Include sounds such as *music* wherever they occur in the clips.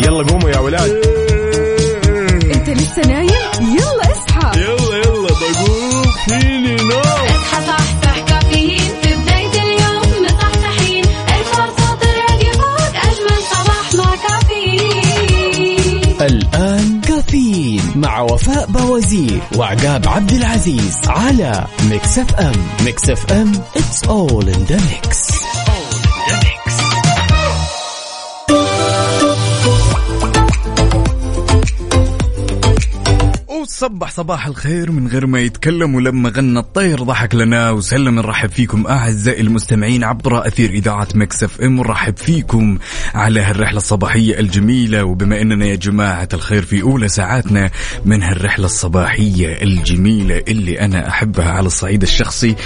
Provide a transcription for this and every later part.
يلا قوموا يا ولاد. انت لسه نايم؟ يلا اصحى. يلا يلا بقوم فيني نوم. اصحى صحصح كافيين. في بداية اليوم مصحصحين الفرصة تراك فوق أجمل صباح مع كافيين. الآن كافيين مع وفاء بوازير وعقاب عبد العزيز على Mix FM. Mix FM it's all in the mix. وصبح صباح الخير من غير ما يتكلم ولما غنى الطير ضحك لنا. وسلم نرحب فيكم أعزائي المستمعين عبر أثير إذاعة Mix FM. ونرحب فيكم على هالرحلة الصباحية الجميلة. وبما إننا يا جماعة الخير في أولى ساعاتنا من هالرحلة الصباحية الجميلة اللي أنا أحبها على الصعيد الشخصي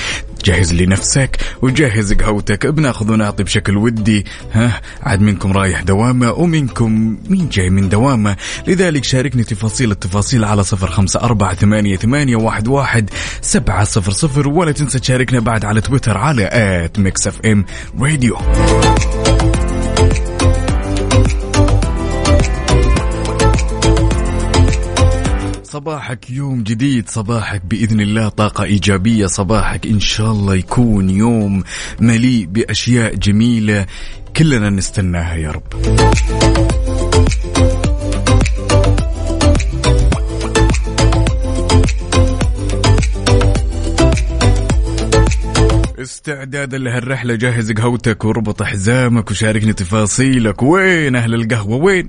جهز لي نفسك وجهز قهوتك بناخذ ونعطي بشكل ودي. ها عاد منكم رايح دوامه ومنكم مين جاي من دوامه. لذلك شاركني تفاصيل التفاصيل على صفر خمسة أربعة ثمانية, ثمانية واحد, واحد سبعة صفر صفر. ولا تنسى تشاركنا بعد على تويتر على at Mix FM Radio صباحك يوم جديد صباحك بإذن الله طاقة إيجابية صباحك إن شاء الله يكون يوم مليء بأشياء جميلة كلنا نستناها يا رب. استعدادا لهالرحلة جهز قهوتك وربط حزامك وشاركني تفاصيلك. وين أهل القهوة؟ وين؟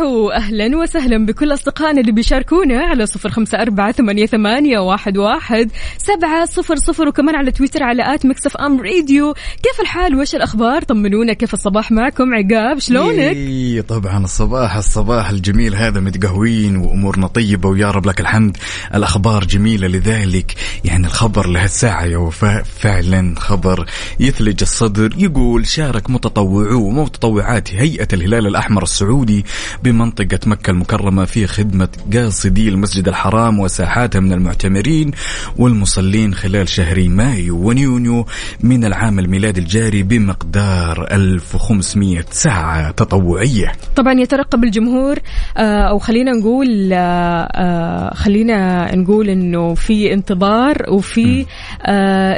صباح واهلا وسهلا بكل أصدقائنا اللي بيشاركونا على صفر خمسة أربعة ثمانية, ثمانية واحد, واحد سبعة صفر صفر وكمان على تويتر على at Mix FM Radio. كيف الحال؟ وش الأخبار؟ طمنونا كيف الصباح معكم؟ عقاب شلونك؟ إيه طبعا الصباح الصباح الجميل هذا متقهوين وأمورنا طيبة ويا رب لك الحمد. الأخبار جميلة لذلك يعني الخبر لهالساعة يا وفاء فعلا خبر يثلج الصدر يقول شارك متطوعو ومتطوعات هيئة الهلال الأحمر السعودي بمنطقة مكة المكرمة في خدمة قاصدي المسجد الحرام وساحاته من المعتمرين والمصلين خلال شهري مايو ونيونيو من العام الميلادي الجاري بمقدار 1500 ساعة تطوعية. طبعا يترقب الجمهور آه، أو خلينا نقول آه، آه، خلينا نقول إنه في انتظار وفي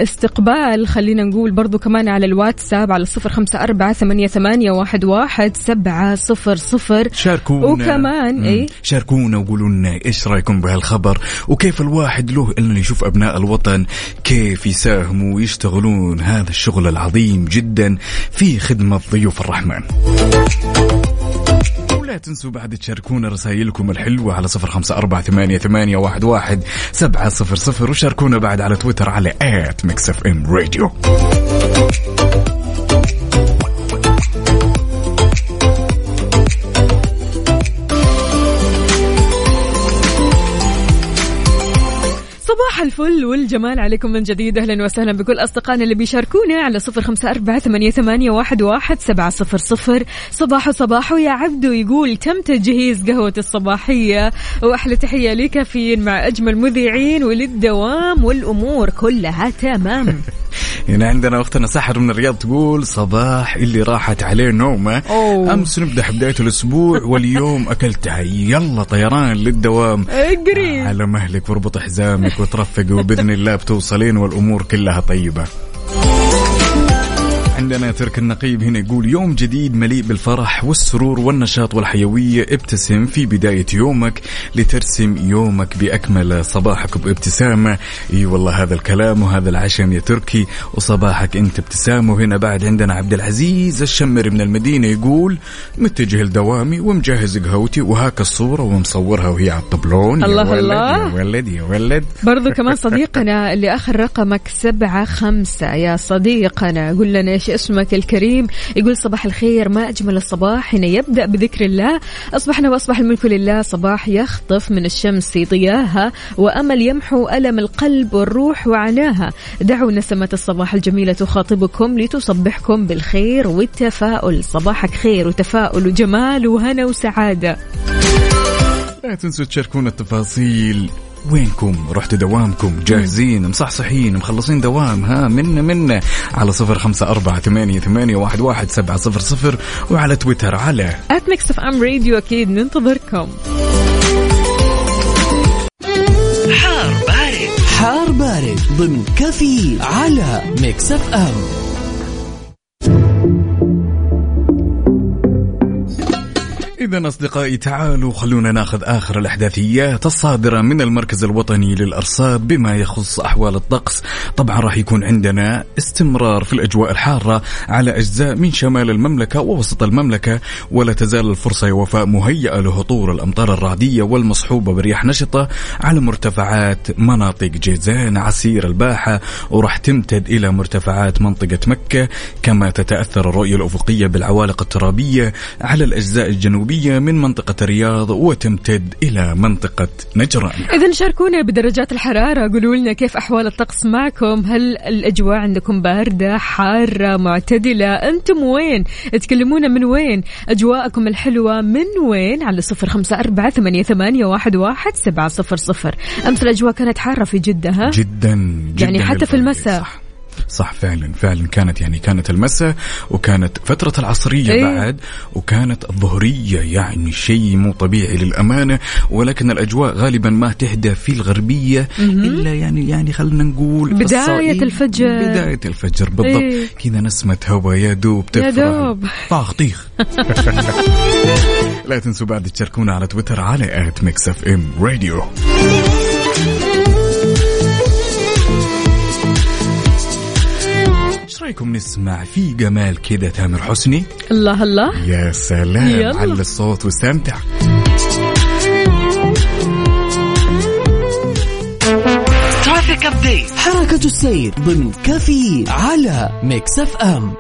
استقبال خلينا نقول برضو كمان على الواتساب على صفر خمسة أربعة ثمانية, ثمانية واحد, واحد سبعة صفر صفر. شاركونا وكمان. إيه؟ شاركونا وقولوا لنا إيش رأيكم بهالخبر وكيف الواحد له إنه يشوف أبناء الوطن كيف يساهموا ويشتغلون هذا الشغل العظيم جدا في خدمة ضيوف الرحمن ولا تنسوا بعد تشاركونا رسائلكم الحلوة على صفر خمسة أربعة ثمانية, ثمانية واحد, واحد سبعة صفر صفر وشاركونا بعد على تويتر على at Mix FM Radio الفل والجمال عليكم من جديد. أهلا وسهلا بكل أصدقائنا اللي بيشاركونا على صفر خمسة أربعة ثمانية, ثمانية واحد, واحد سبعة صفر صفر. صباح صباح يا عبدو يقول تم تجهيز قهوة الصباحية. وأحلى تحية لكافيين مع أجمل مذيعين وللدوام والأمور كلها تمام. *laughs* هنا عندنا أختنا سحر من الرياض تقول صباح اللي راحت عليه نومة. أوه. أمس نبدأ بداية الأسبوع واليوم أكلتها. يلا طيران للدوام. اقري على مهلك واربط حزامك وترفقي وبإذن الله بتوصلين والأمور كلها طيبة. عندنا ترك النقيب هنا يقول يوم جديد مليء بالفرح والسرور والنشاط والحيوية. ابتسم في بداية يومك لترسم يومك بأكمل صباحك بابتسامة. إي والله هذا الكلام وهذا العشم يا تركي وصباحك انت ابتسام وهنا بعد عندنا عبد العزيز الشمري من المدينة يقول متجه لدوامي ومجهز قهوتي وهاك الصورة ومصورها وهي على الطبلون. يا الله ولد الله. يا ولد يا ولد. برضو كمان صديقنا اللي آخر رقمك سبعة خمسة. يا صديقنا قول لنا إيش اسمك الكريم يقول صباح الخير ما أجمل الصباح حين يبدأ بذكر الله. أصبحنا وأصبح الملك لله صباح يخطف من الشمس ضياها وأمل يمحو ألم القلب والروح وعناها. دعوا نسمة الصباح الجميلة تخاطبكم لتصبحكم بالخير والتفاؤل. صباحك خير وتفاؤل وجمال وهنا وسعادة. لا تنسوا تشاركونا التفاصيل. وينكم؟ رحتوا دوامكم؟ جاهزين؟ مصحصحين؟ مخلصين دوام؟ ها منا منا على صفر خمسة أربعة ثمانية, ثمانية واحد, واحد سبعة صفر صفر. وعلى تويتر على at Mix FM Radio أكيد ننتظركم. حار بارد. حار بارد ضمن كافيين على Mix FM إذا أصدقائي تعالوا خلونا ناخذ آخر الأحداثيات الصادرة من المركز الوطني للأرصاد بما يخص أحوال الطقس. طبعا راح يكون عندنا استمرار في الأجواء الحارة على أجزاء من شمال المملكة ووسط المملكة ولا تزال الفرصة يا وفاء مهيئة لهطول الأمطار الرعدية والمصحوبة برياح نشطة على مرتفعات مناطق جيزان عسير الباحة وراح تمتد إلى مرتفعات منطقة مكة كما تتأثر الرؤية الأفقية بالعوالق الترابية على الأجزاء الجنوبية من منطقة الرياض وتمتد إلى منطقة نجران. إذا شاركونا بدرجات الحرارة. قولوا لنا كيف أحوال الطقس معكم؟ هل الأجواء عندكم باردة حارة معتدلة؟ أنتم وين؟ تكلمونا من وين؟ أجواءكم الحلوة من وين؟ على صفر خمسة أربعة ثمانية, ثمانية واحد, واحد سبعة صفر صفر. أمس الأجواء كانت حارة في جدة ها؟ جدا جدا يعني حتى في. المساء. صح. صح فعلا فعلا كانت يعني كانت المساء وكانت فترة العصرية إيه. بعد وكانت الظهرية يعني شيء مو طبيعي للأمانة ولكن الأجواء غالبا ما تهدى في الغربية إلا يعني يعني خلينا نقول بداية. الفجر. بداية الفجر بالضبط إيه. كذا نسمة هوا يا دوب يا دوب. طاخ طيخ *laughs* لا تنسوا بعد تشاركونا على تويتر على at Mix FM Radio إيش رأيكم نسمع في جمال كده تامر حسني؟ الله الله. يا سلام يلا. على الصوت واستمتع traffic update حركة السير ضمن كافيين على Mix FM.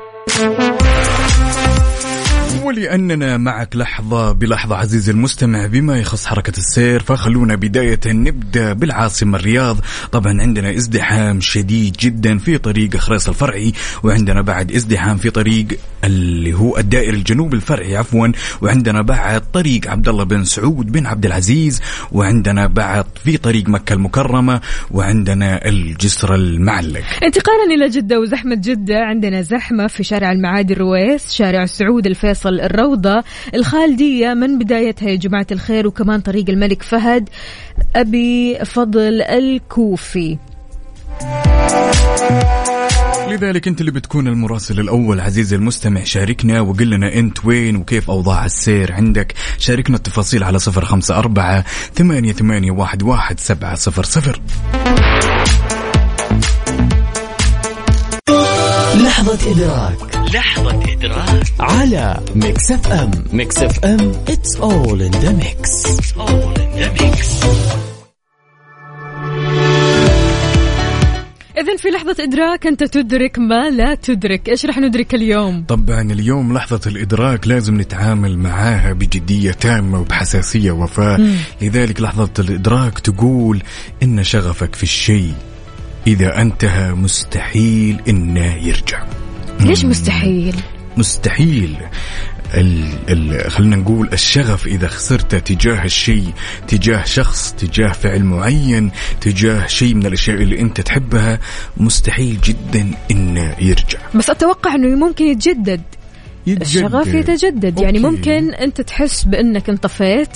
ولأننا معك لحظة بلحظة عزيزي المستمع بما يخص حركة السير فخلونا بداية نبدأ بالعاصمة الرياض. طبعا عندنا ازدحام شديد جدا في طريق خريص الفرعي وعندنا بعد ازدحام في طريق اللي هو الدائري الجنوب الفرعي عفوا وعندنا بعد طريق عبد الله بن سعود بن عبد العزيز وعندنا بعد في طريق مكة المكرمة وعندنا الجسر المعلق. انتقالا إلى جدة وزحمة جدة عندنا زحمة في شارع المعادي الرويس شارع سعود الفيصل. الروضة الخالدية من بدايتها يا جماعة الخير وكمان طريق الملك فهد أبي فضل ال coffee. لذلك أنت اللي بتكون المراسل الأول عزيزي المستمع شاركنا وقل لنا أنت وين وكيف أوضاع السير عندك. شاركنا التفاصيل على صفر خمسة أربعة ثمانية, ثمانية واحد, واحد سبعة صفر صفر. لحظة إدراك. لحظة إدراك. على Mix FM. Mix FM it's all in the mix. It's all in the mix. إذا في لحظة إدراك أنت تدرك ما لا تدرك. إيش رح ندرك اليوم؟ طبعا اليوم لحظة الإدراك لازم نتعامل معاها بجدية تامة وبحساسية وفاء. لذلك لحظة الإدراك تقول إن شغفك في الشيء. إذا انتهى مستحيل إنه يرجع. ليش مستحيل؟ مستحيل. ال ال خلينا نقول الشغف إذا خسرته تجاه الشيء تجاه شخص تجاه فعل معين تجاه شيء من الأشياء اللي أنت تحبها مستحيل جدا إنه يرجع. بس أتوقع أنه ممكن يتجدد. يتجدد. الشغف يتجدد يعني okay. ممكن أنت تحس بأنك انطفيت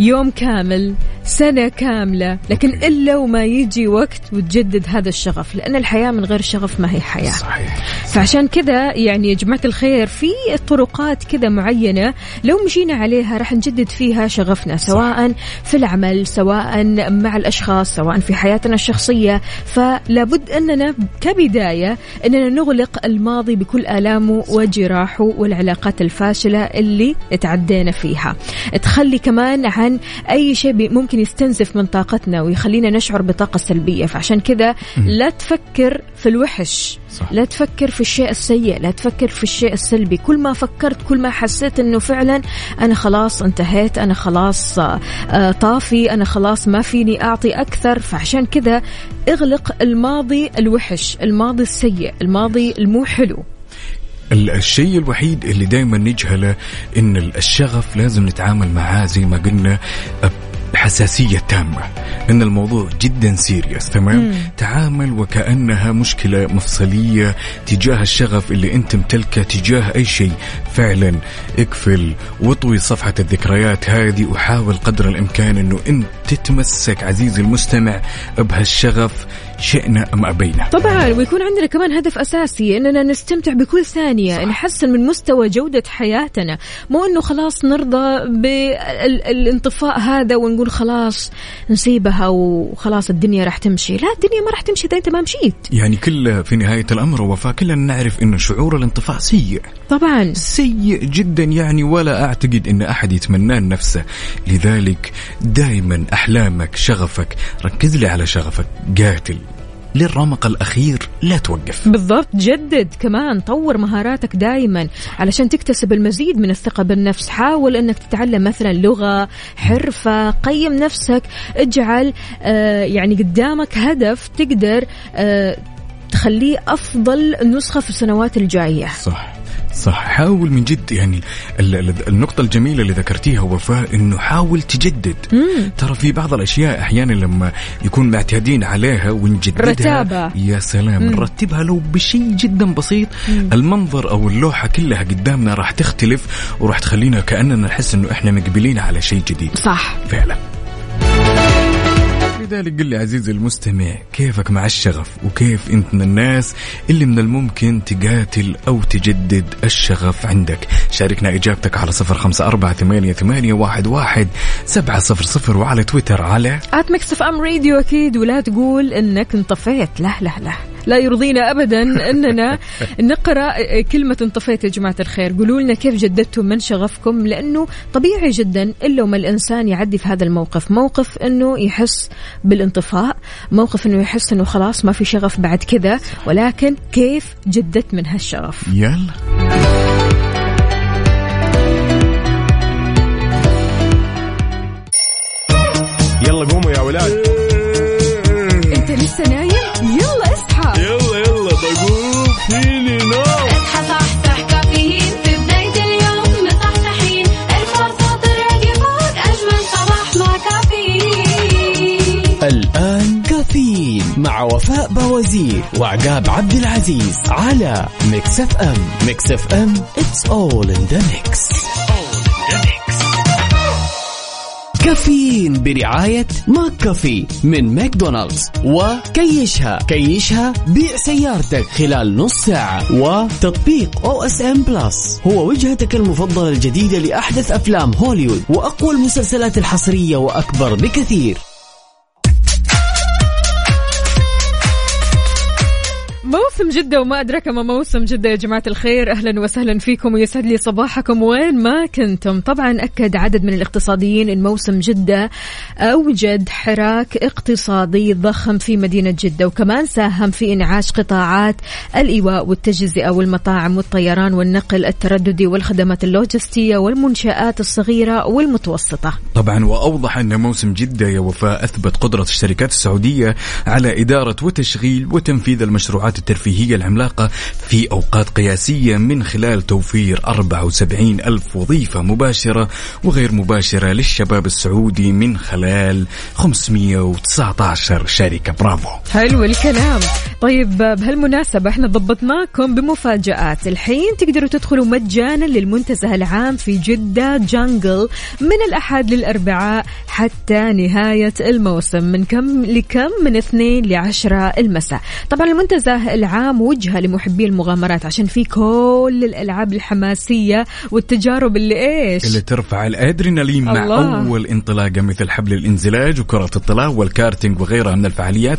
يوم كامل سنة كاملة لكن okay. إلا وما يجي وقت وتجدد هذا الشغف لأن الحياة من غير شغف ما هي حياة صحيح فعشان كذا يعني يا جماعة الخير في طرقات كذا معينة لو مشينا عليها راح نجدد فيها شغفنا سواء في العمل سواء مع الأشخاص سواء في حياتنا الشخصية فلابد أننا كبداية أننا نغلق الماضي بكل آلامه وجراحه والعلاقات الفاشلة اللي تعدينا فيها. تخلي كمان عن أي شيء ممكن يستنزف من طاقتنا ويخلينا نشعر بطاقة سلبية. فعشان كذا لا تفكر في الوحش صح. لا تفكر في الشيء السيء لا تفكر في الشيء السلبي. كل ما فكرت كل ما حسيت إنه فعلا أنا خلاص انتهيت أنا خلاص آه، طافي أنا خلاص ما فيني أعطي أكثر. فعشان كذا اغلق الماضي الوحش الماضي السيء الماضي المو حلو. الشيء الوحيد اللي دائما نجهله إن ال- الشغف لازم نتعامل معاه زي ما قلنا بحساسية تامة. إن الموضوع جدا سيريس تمام؟ مم. تعامل وكأنها مشكلة مفصلية تجاه الشغف اللي أنت امتلكه تجاه أي شيء. فعلا اقفل واطوي صفحة الذكريات هذه وحاول قدر الإمكان إنه أنت تتمسك عزيزي المستمع بهالشغف شئنا أم أبينا. طبعا ويكون عندنا كمان هدف أساسي إننا نستمتع بكل ثانية نحسن من مستوى جودة حياتنا. مو إنه خلاص نرضى بالانطفاء هذا ونقول خلاص نسيبها وخلاص الدنيا راح تمشي. لا الدنيا ما راح تمشي اذا أنت ما مشيت. يعني كل في نهاية الأمر وفاء كلنا نعرف أن شعور الانطفاء سيء. طبعا. سيء جدا يعني ولا أعتقد أن أحد يتمناه لنفسه لذلك دائما أحلامك شغفك ركز لي على شغفك قاتل. للرمق الأخير لا توقف. بالضبط. جدد كمان طور مهاراتك دائما علشان تكتسب المزيد من الثقة بالنفس. حاول إنك تتعلم مثلا لغة حرفة قيم نفسك اجعل آه يعني قدامك هدف تقدر آه تخليه أفضل نسخة في السنوات الجاية. صح. صح. حاول من جد يعني ال- ال- النقطة الجميلة اللي ذكرتيها وفاء إنه حاول تجدد. مم. ترى في بعض الأشياء أحيانا لما يكون معتادين عليها ونجددها رتابة. يا سلام مم. نرتبها لو بشيء جدا بسيط. المنظر أو اللوحة كلها قدامنا راح تختلف وراح تخلينا كأننا نحس إنه إحنا مقبلين على شيء جديد. صح. فعلا. لذلك قل لي عزيزي المستمع كيفك مع الشغف وكيف انت من الناس اللي من الممكن تقاتل أو تجدد الشغف عندك? شاركنا إجابتك على صفر خمسة أربعة ثمانية, ثمانية واحد, واحد سبعة صفر صفر وعلى تويتر على at Mix FM Radio أكيد ولا تقول إنك انطفيت. لا لا لا. لا يرضينا ابدا أننا *laughs* نقرأ كلمة انطفيت يا جماعة الخير. قولوا لنا كيف جددتم من شغفكم لأنه طبيعي جدا الا وما الإنسان يعدي في هذا الموقف. موقف إنه يحس بالانطفاء موقف إنه يحس إنه خلاص ما في شغف بعد كذا. ولكن كيف جددت من هالشغف؟ يلا. يلا قوموا يا ولاد. أنت لسه نايم؟ يلا. بقوم فيني نوم اصحى صحصح كافيين في بداية اليوم مصحصحين الفرصة تراقي فوق أجمل صباح مع كافيين الآن كافيين مع وفاء باوزير وعقاب عبد العزيز على Mix FM. Mix FM it's all in the mix. كافيين برعاية McCafé من ماكدونالدز. وكيشها. كيشها بيع سيارتك خلال نص ساعة. وتطبيق OSN Plus هو وجهتك المفضلة الجديدة لأحدث أفلام هوليوود وأقوى المسلسلات الحصرية وأكثر بكثير. موسم جدة وما أدرك ما موسم جدة. يا جماعة الخير أهلا وسهلا فيكم ويسعد لي صباحكم وين ما كنتم. طبعا أكد عدد من الاقتصاديين أن موسم جدة أوجد حراك اقتصادي ضخم في مدينة جدة وكمان ساهم في إنعاش قطاعات الإيواء والتجزئة والمطاعم والطيران والنقل الترددي والخدمات اللوجستية والمنشآت الصغيرة والمتوسطة. طبعا وأوضح أن موسم جدة يا وفاء أثبت قدرة الشركات السعودية على إدارة وتشغيل وتنفيذ المشروعات المنصات الترفيهية العملاقة في أوقات قياسية من خلال توفير 74 ألف وظيفة مباشرة وغير مباشرة للشباب السعودي من خلال 519 شركة. برافو. حلو الكلام. طيب بهالمناسبة إحنا ضبطناكم بمفاجآت. الحين تقدروا تدخلوا مجانا للمنتزه العام في جدة جانجل من الأحد للأربعاء حتى نهاية الموسم. من كم لكم؟ من اثنين لعشرة المساء. طبعا المنتزه العام وجهة لمحبي المغامرات عشان في كل الألعاب الحماسية والتجارب اللي إيش اللي ترفع الأدرينالين مع. أول انطلاقة مثل حبل الانزلاج وكرة الطلاء والكارتينج وغيرها من الفعاليات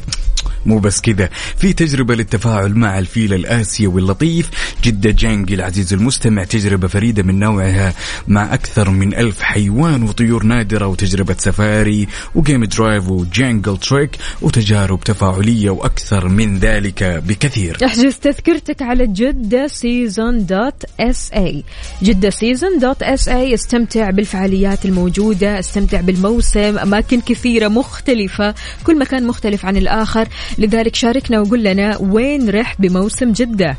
مو بس كذا. في تجربة للتفاعل مع الفيل الآسيوي اللطيف جدة Jungle عزيزي المستمع تجربة فريدة من نوعها مع أكثر من ألف حيوان وطيور نادرة وتجربة سفاري و Game Drive و Jungle Trek وتجارب تفاعلية وأكثر من ذلك بكثير. أحجز تذكرتك على Jeddah Season dot SA Jeddah Season dot SA استمتع بالفعاليات الموجودة استمتع بالموسم أماكن كثيرة مختلفة كل مكان مختلف عن الآخر. لذلك شاركنا وقول لنا وين رحت بموسم جدة.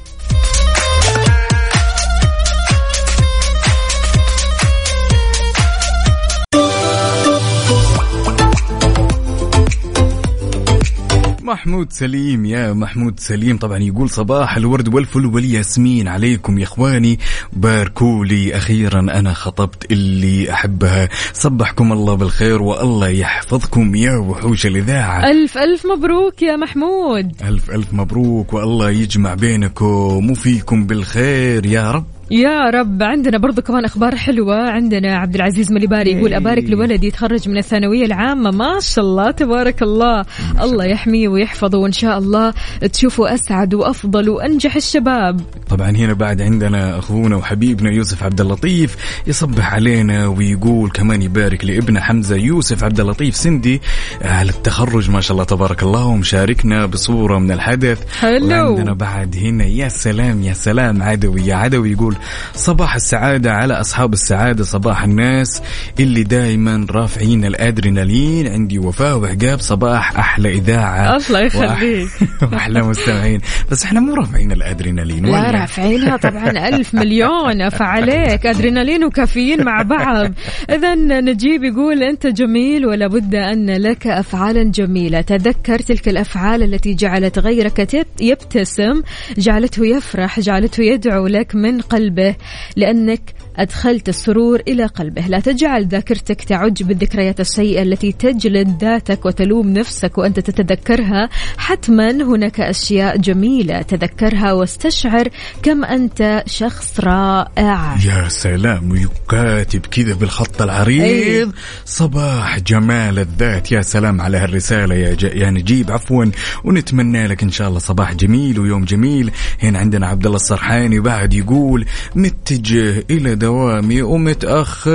محمود سليم يا محمود سليم. طبعا يقول صباح الورد والفل والياسمين. عليكم يا إخواني. باركولي أخيرا. أنا خطبت اللي أحبها. صبحكم الله بالخير والله يحفظكم. يا وحوش الإذاعة. ألف ألف مبروك يا محمود. ألف ألف مبروك والله يجمع بينكم وفيكم بالخير. يا رب. يا رب. عندنا برضو كمان أخبار حلوة. عندنا عبد العزيز مليباري يقول أبارك لولدي يتخرج من الثانوية العامة. ما شاء الله تبارك الله. الله. يحميه ويحفظه وإن شاء الله تشوفوا أسعد وأفضل وأنجح الشباب. طبعا هنا بعد عندنا أخونا وحبيبنا يوسف عبد اللطيف يصبح علينا ويقول كمان يبارك لابنه حمزة يوسف عبد اللطيف سندي. على التخرج ما شاء الله تبارك الله ومشاركنا بصورة من الحدث. حلو. وعندنا بعد هنا يا سلام يا سلام عدوي يا عدوي يقول صباح السعادة على أصحاب السعادة صباح الناس اللي دائما رافعين الأدرينالين. عندي وفاء وعقاب صباح أحلى إذاعة. الله يخليك. وأح- *laughs* وأحلى مستمعين. بس إحنا مو رافعين الأدرينالين لا ولا؟ رافعينها طبعا. *laughs* ألف مليون أفعليك أدرينالين وكافيين مع بعض. إذا نجيب يقول أنت جميل ولا بد أن لك أفعالا جميلة. تذكر تلك الأفعال التي جعلت غيرك يبتسم جعلته يفرح جعلته يدعو لك من قلبه لأنك أدخلت السرور إلى قلبه. لا تجعل ذاكرتك تعج بالذكريات السيئة التي تجلد ذاتك وتلوم نفسك وأنت تتذكرها. حتما هناك أشياء جميلة تذكرها واستشعر كم أنت شخص رائع. يا سلام ويكاتب كذا بالخط العريض. أي. صباح جمال الذات. يا سلام على هالرسالة يا, ج... يا نجيب. عفوا ونتمنى لك إن شاء الله صباح جميل ويوم جميل. هنا عندنا عبد الله السرحاني بعد يقول متجه إلى دوامي ومتأخر.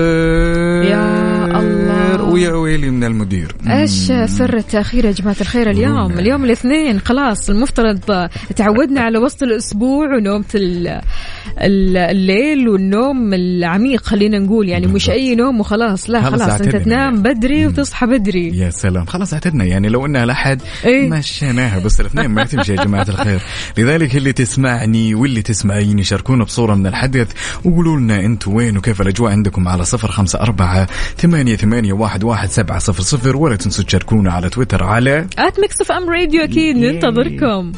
يا الله. ويا ويلي من المدير. إيش سر التأخير يا جماعة الخير اليوم. اليوم الاثنين خلاص المفترض تعودنا على وسط الأسبوع ونومة ال- ال- الليل والنوم العميق خلينا نقول. يعني مش أي نوم وخلاص. لا خلاص خلاص أنت تنام يعني. بدري وتصحى بدري. يا سلام. خلاص اعتدنا يعني. لو إنها الاحد إيه. مشيناها بس الاثنين ما تمشي يا جماعة الخير. *laughs* لذلك اللي تسمعني واللي تسمعيني شاركونا بصورة من الحدث وقولوا لنا أنتم وين وكيف الأجواء عندكم على صفر خمسة أربعة ثمانية ثمانية واحد واحد سبعة صفر صفر؟ ولا تنسوا تشاركونا على تويتر على at Mix FM Radio أكيد. ننتظركم.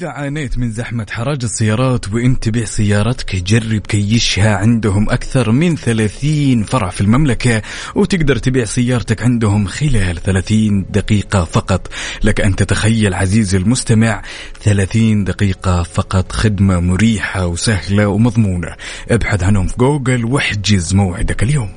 إذا عانيت من زحمة حراج السيارات وإنت تبيع سيارتك جرب كيشها عندهم أكثر من 30 فرع في المملكة وتقدر تبيع سيارتك عندهم خلال 30 دقيقة فقط. لك أن تتخيل عزيزي المستمع 30 دقيقة فقط خدمة مريحة وسهلة ومضمونة. ابحث عنهم في جوجل واحجز موعدك اليوم.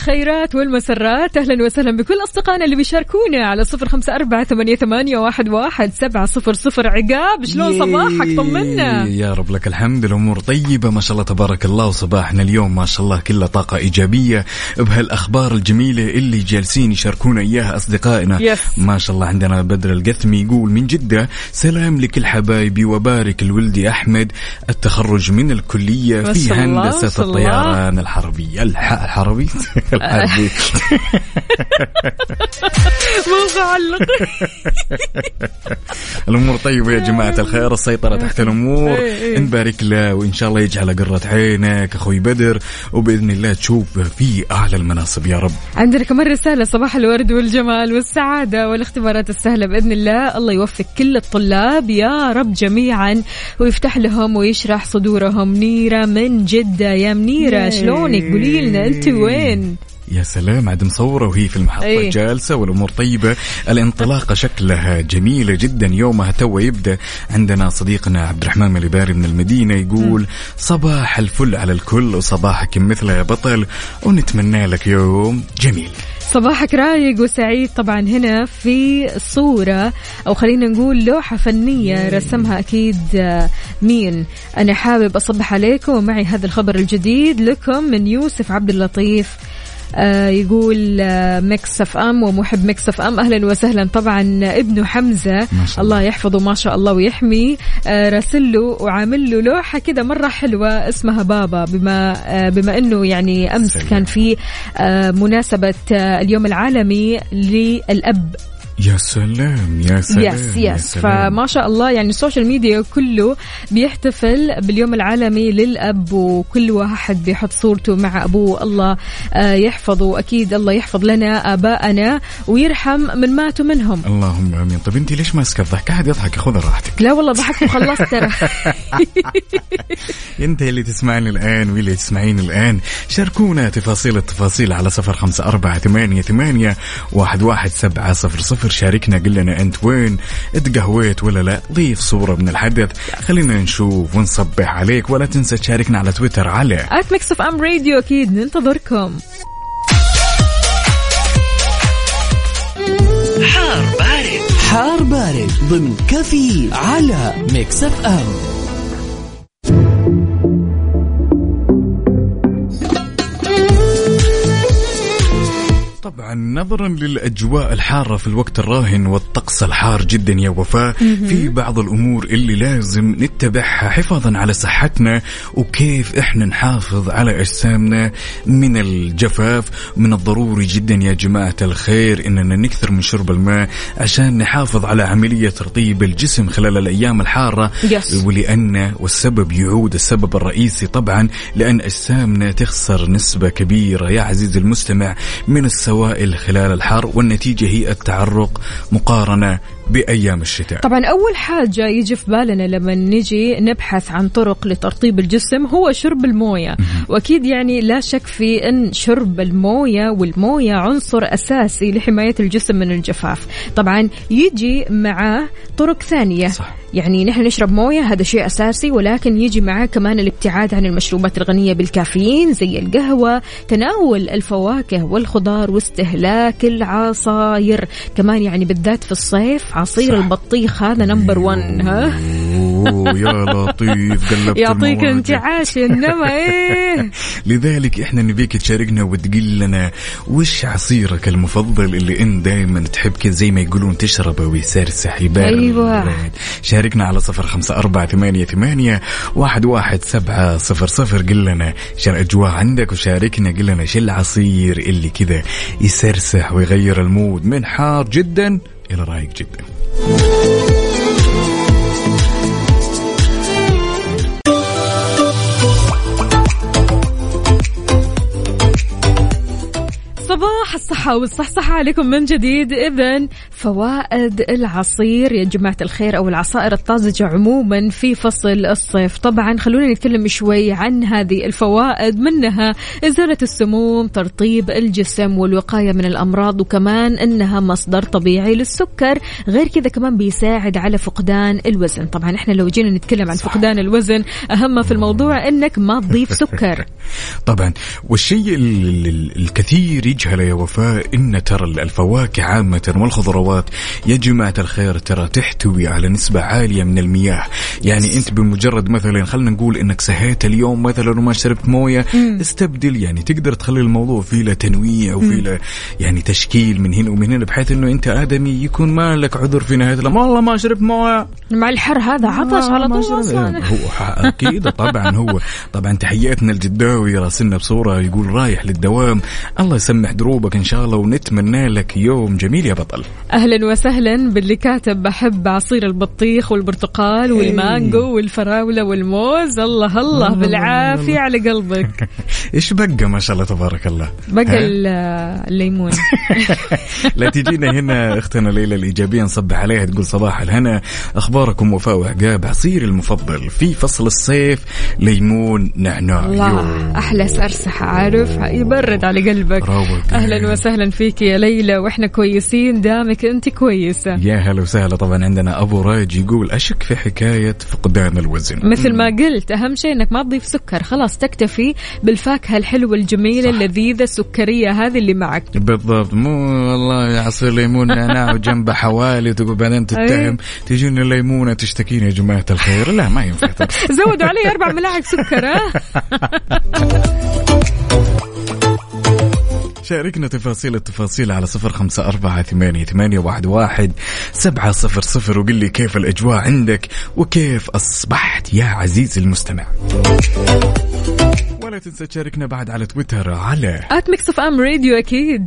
الخيرات والمسرات. أهلا وسهلا بكل أصدقائنا اللي بيشاركونا على صفر خمسة أربعة ثمانية, ثمانية واحد, واحد سبعة صفر صفر. عقاب شلون صباحك؟ طمنا. يا رب لك الحمد. الأمور طيبة ما شاء الله تبارك الله. وصباحنا اليوم ما شاء الله كله طاقة إيجابية. بهالأخبار الجميلة اللي جالسين يشاركونا إياها أصدقائنا. يس. ما شاء الله عندنا بدر القثمي يقول من جدة سلام لكل حبايبي وبارك لولدي أحمد. التخرج من الكلية ما في الله. الطيران الحربي. الح... الحربي؟ *laughs* الحربي مو معلق الأمور طيبة يا جماعة الخير السيطرة تحت الأمور. إيه، إيه. نبارك له وإن شاء الله يجعل قرة عينك أخوي بدر. وبإذن الله تشوف في أعلى المناصب يا رب. عندنا كمان رسالة صباح الورد والجمال والسعادة والاختبارات السهلة بإذن الله. الله يوفق كل الطلاب يا رب جميعا ويفتح لهم ويشرح صدورهم. منيرة من جدة يا منيرة شلونك؟ قولي لنا أنت وين؟ يا سلام عاد مصورة وهي في المحطة إيه. أيه. جالسة والأمور طيبة. الانطلاقة شكلها جميلة جدا. يومها تو يبدأ عندنا صديقنا عبد الرحمن مليباري من المدينة يقول صباح الفل على الكل وصباحك مثله يا بطل ونتمنى لك يوم جميل. صباحك رايق وسعيد طبعا هنا في صورة أو خلينا نقول لوحة فنية رسمها أكيد آه، مين. أنا حابب أصبح عليكم ومعي هذا الخبر الجديد لكم من يوسف عبد اللطيف. يقول آه Mix FM ومحب Mix FM. أهلا وسهلا. طبعا ابنه حمزة. الله. الله يحفظه ما شاء الله ويحميه آه راسل له وعامل له لوحة كده مرة حلوة اسمها بابا بما آه بما إنه يعني أمس سلام. كان في آه مناسبة آه اليوم العالمي للأب. يا سلام يا سلام yes yes. فما شاء الله يعني ال social media كله بيحتفل باليوم العالمي للأب وكل واحد بيحط صورته مع أبوه. الله آه، يحفظه. أكيد الله يحفظ لنا ابائنا ويرحم من ماتوا منهم. اللهم آمين. طيب انت ليش ماسكة الضحك؟ أحد يضحك؟ خذ راحتك. لا والله ضحكت وخلصت ترى. *laughs* انت اللي تسمعني الآن واللي تسمعين الآن شاركونا تفاصيل التفاصيل على صفر خمسة أربعة ثمانية, ثمانية واحد, واحد سبعة صفر صفر. شاركنا قل لنا أنت وين؟ اتقهويت ولا لا؟ ضيف صورة من الحدث. خلينا نشوف ونصبح عليك. ولا تنسى تشاركنا على تويتر على at Mix FM Radio أكيد ننتظركم. حار بارد. ضمن كافيين على Mix FM طبعا نظرا للأجواء الحارة في الوقت الراهن والطقس الحار جدا يا وفاء في بعض الأمور اللي لازم نتبعها حفاظا على صحتنا وكيف إحنا نحافظ على أجسامنا من الجفاف. من الضروري جدا يا جماعة الخير إننا نكثر من شرب الماء عشان نحافظ على عملية ترطيب الجسم خلال الأيام الحارة. Yes. ولأن والسبب يعود السبب الرئيسي طبعا لأن أجسامنا تخسر نسبة كبيرة يا عزيزي المستمع من السوائل خلال الحر والنتيجة هي التعرق مقارنة بأيام الشتاء. طبعا أول حاجة يجي في بالنا لما نجي نبحث عن طرق لترطيب الجسم هو شرب الموية. وأكيد يعني لا شك في إن شرب الموية والموية عنصر أساسي لحماية الجسم من الجفاف. طبعا يجي معاه طرق ثانية. صح. يعني نحن نشرب موية هذا شيء أساسي ولكن يجي معاه كمان الابتعاد عن المشروبات الغنية بالكافيين زي القهوة تناول الفواكه والخضار واستهلاك العصاير. كمان يعني بالذات في الصيف عصير. البطيخ هذا نمبر 1 ها أوه يا لطيف *laughs* قلبت يعطيك انت المواجع. عاش انما إيه *laughs* لذلك إحنا نبيك تشاركنا وتقول لنا وش عصيرك المفضل اللي انت دائما تحب كذا زي ما يقولون تشربه ويسرسح يبارد أيوة. شاركنا على صفر خمسة أربعة ثمانية, ثمانية واحد, واحد سبعة صفر صفر قل لنا شو الأجواء عندك وشاركنا قل لنا شو العصير اللي كذا يسرسح ويغير المود من حار جدا إلى رايق جدا. صباح الصحة والصحصحة عليكم من جديد إذا فوائد العصير. يا جماعة الخير أو العصائر الطازجة عموما في فصل الصيف. طبعا خلونا نتكلم شوي عن هذه الفوائد منها إزالة السموم ترطيب الجسم والوقاية من الأمراض وكمان أنها مصدر طبيعي للسكر. غير كذا كمان بيساعد على فقدان الوزن. طبعا إحنا لو جينا نتكلم عن فقدان الوزن أهم في الموضوع أنك ما تضيف سكر. *laughs* طبعا. والشيء ال- ال- الكثير يجهله يا وفاء إن ترى الفواكه عامة والخضروات يا جماعة الخير ترى تحتوي على نسبة عالية من المياه. يعني أنت بمجرد مثلا خلينا نقول إنك سهيت اليوم مثلا وما شربت موية استبدل. يعني تقدر تخلي الموضوع فيه له تنويع وفيه له يعني تشكيل من هنا ومن هنا بحيث إنه أنت آدمي يكون ما لك عذر في نهاية الأمر. والله ما شربت موية. مع الحر هذا عطش على طول. أصلا *laughs* هو أكيد طبعا هو. طبعا تحياتنا الجداوي راسلنا بصورة يقول رايح للدوام. الله يسمح دروبك. إن شاء الله ونتمنى لك يوم جميل يا بطل. أهلا وسهلا باللي كاتب بحب عصير البطيخ والبرتقال والمانجو والفراولة والموز. الله الله بالعافية على قلبك. *laughs* إيش بقى ما شاء الله تبارك الله؟ بقى الليمون. *laughs* لا تجينا هنا أختنا ليلى الإيجابية نصبح عليها تقول صباح الهنا. أخباركم وفاء وعقاب عصيري المفضل في فصل الصيف ليمون نعناع. الله. أحلى سرسحه عارف؟ يبرد على قلبك. روق. أهلا وسهلا فيك يا ليلى وإحنا كويسين دامك أنت كويسة. يا هلا وسهلا طبعا عندنا أبو راج يقول أشك في حكاية فقدان الوزن؟ مثل ما قلت أهم شيء إنك ما تضيف سكر خلاص تكتفي بالفاكهة الحلوة الجميلة اللذيذة السكرية هذه اللي معك. بالضبط. مو والله عصير ليمون نعناع وجنبه حوالي وتقول بعدين تتهم. تجينا ليمونه تشتكيني يا جماعة الخير؟ لا ما ينفع. *laughs* زودوا علي أربع ملاعق سكر ها؟ *laughs* شاركنا تفاصيل التفاصيل على صفر خمسة أربعة ثمانية, ثمانية واحد, واحد سبعة صفر صفر وقل لي كيف الأجواء عندك وكيف أصبحت يا عزيزي المستمع. ولا تنسى تشاركنا بعد على تويتر على at Mix FM Radio أكيد.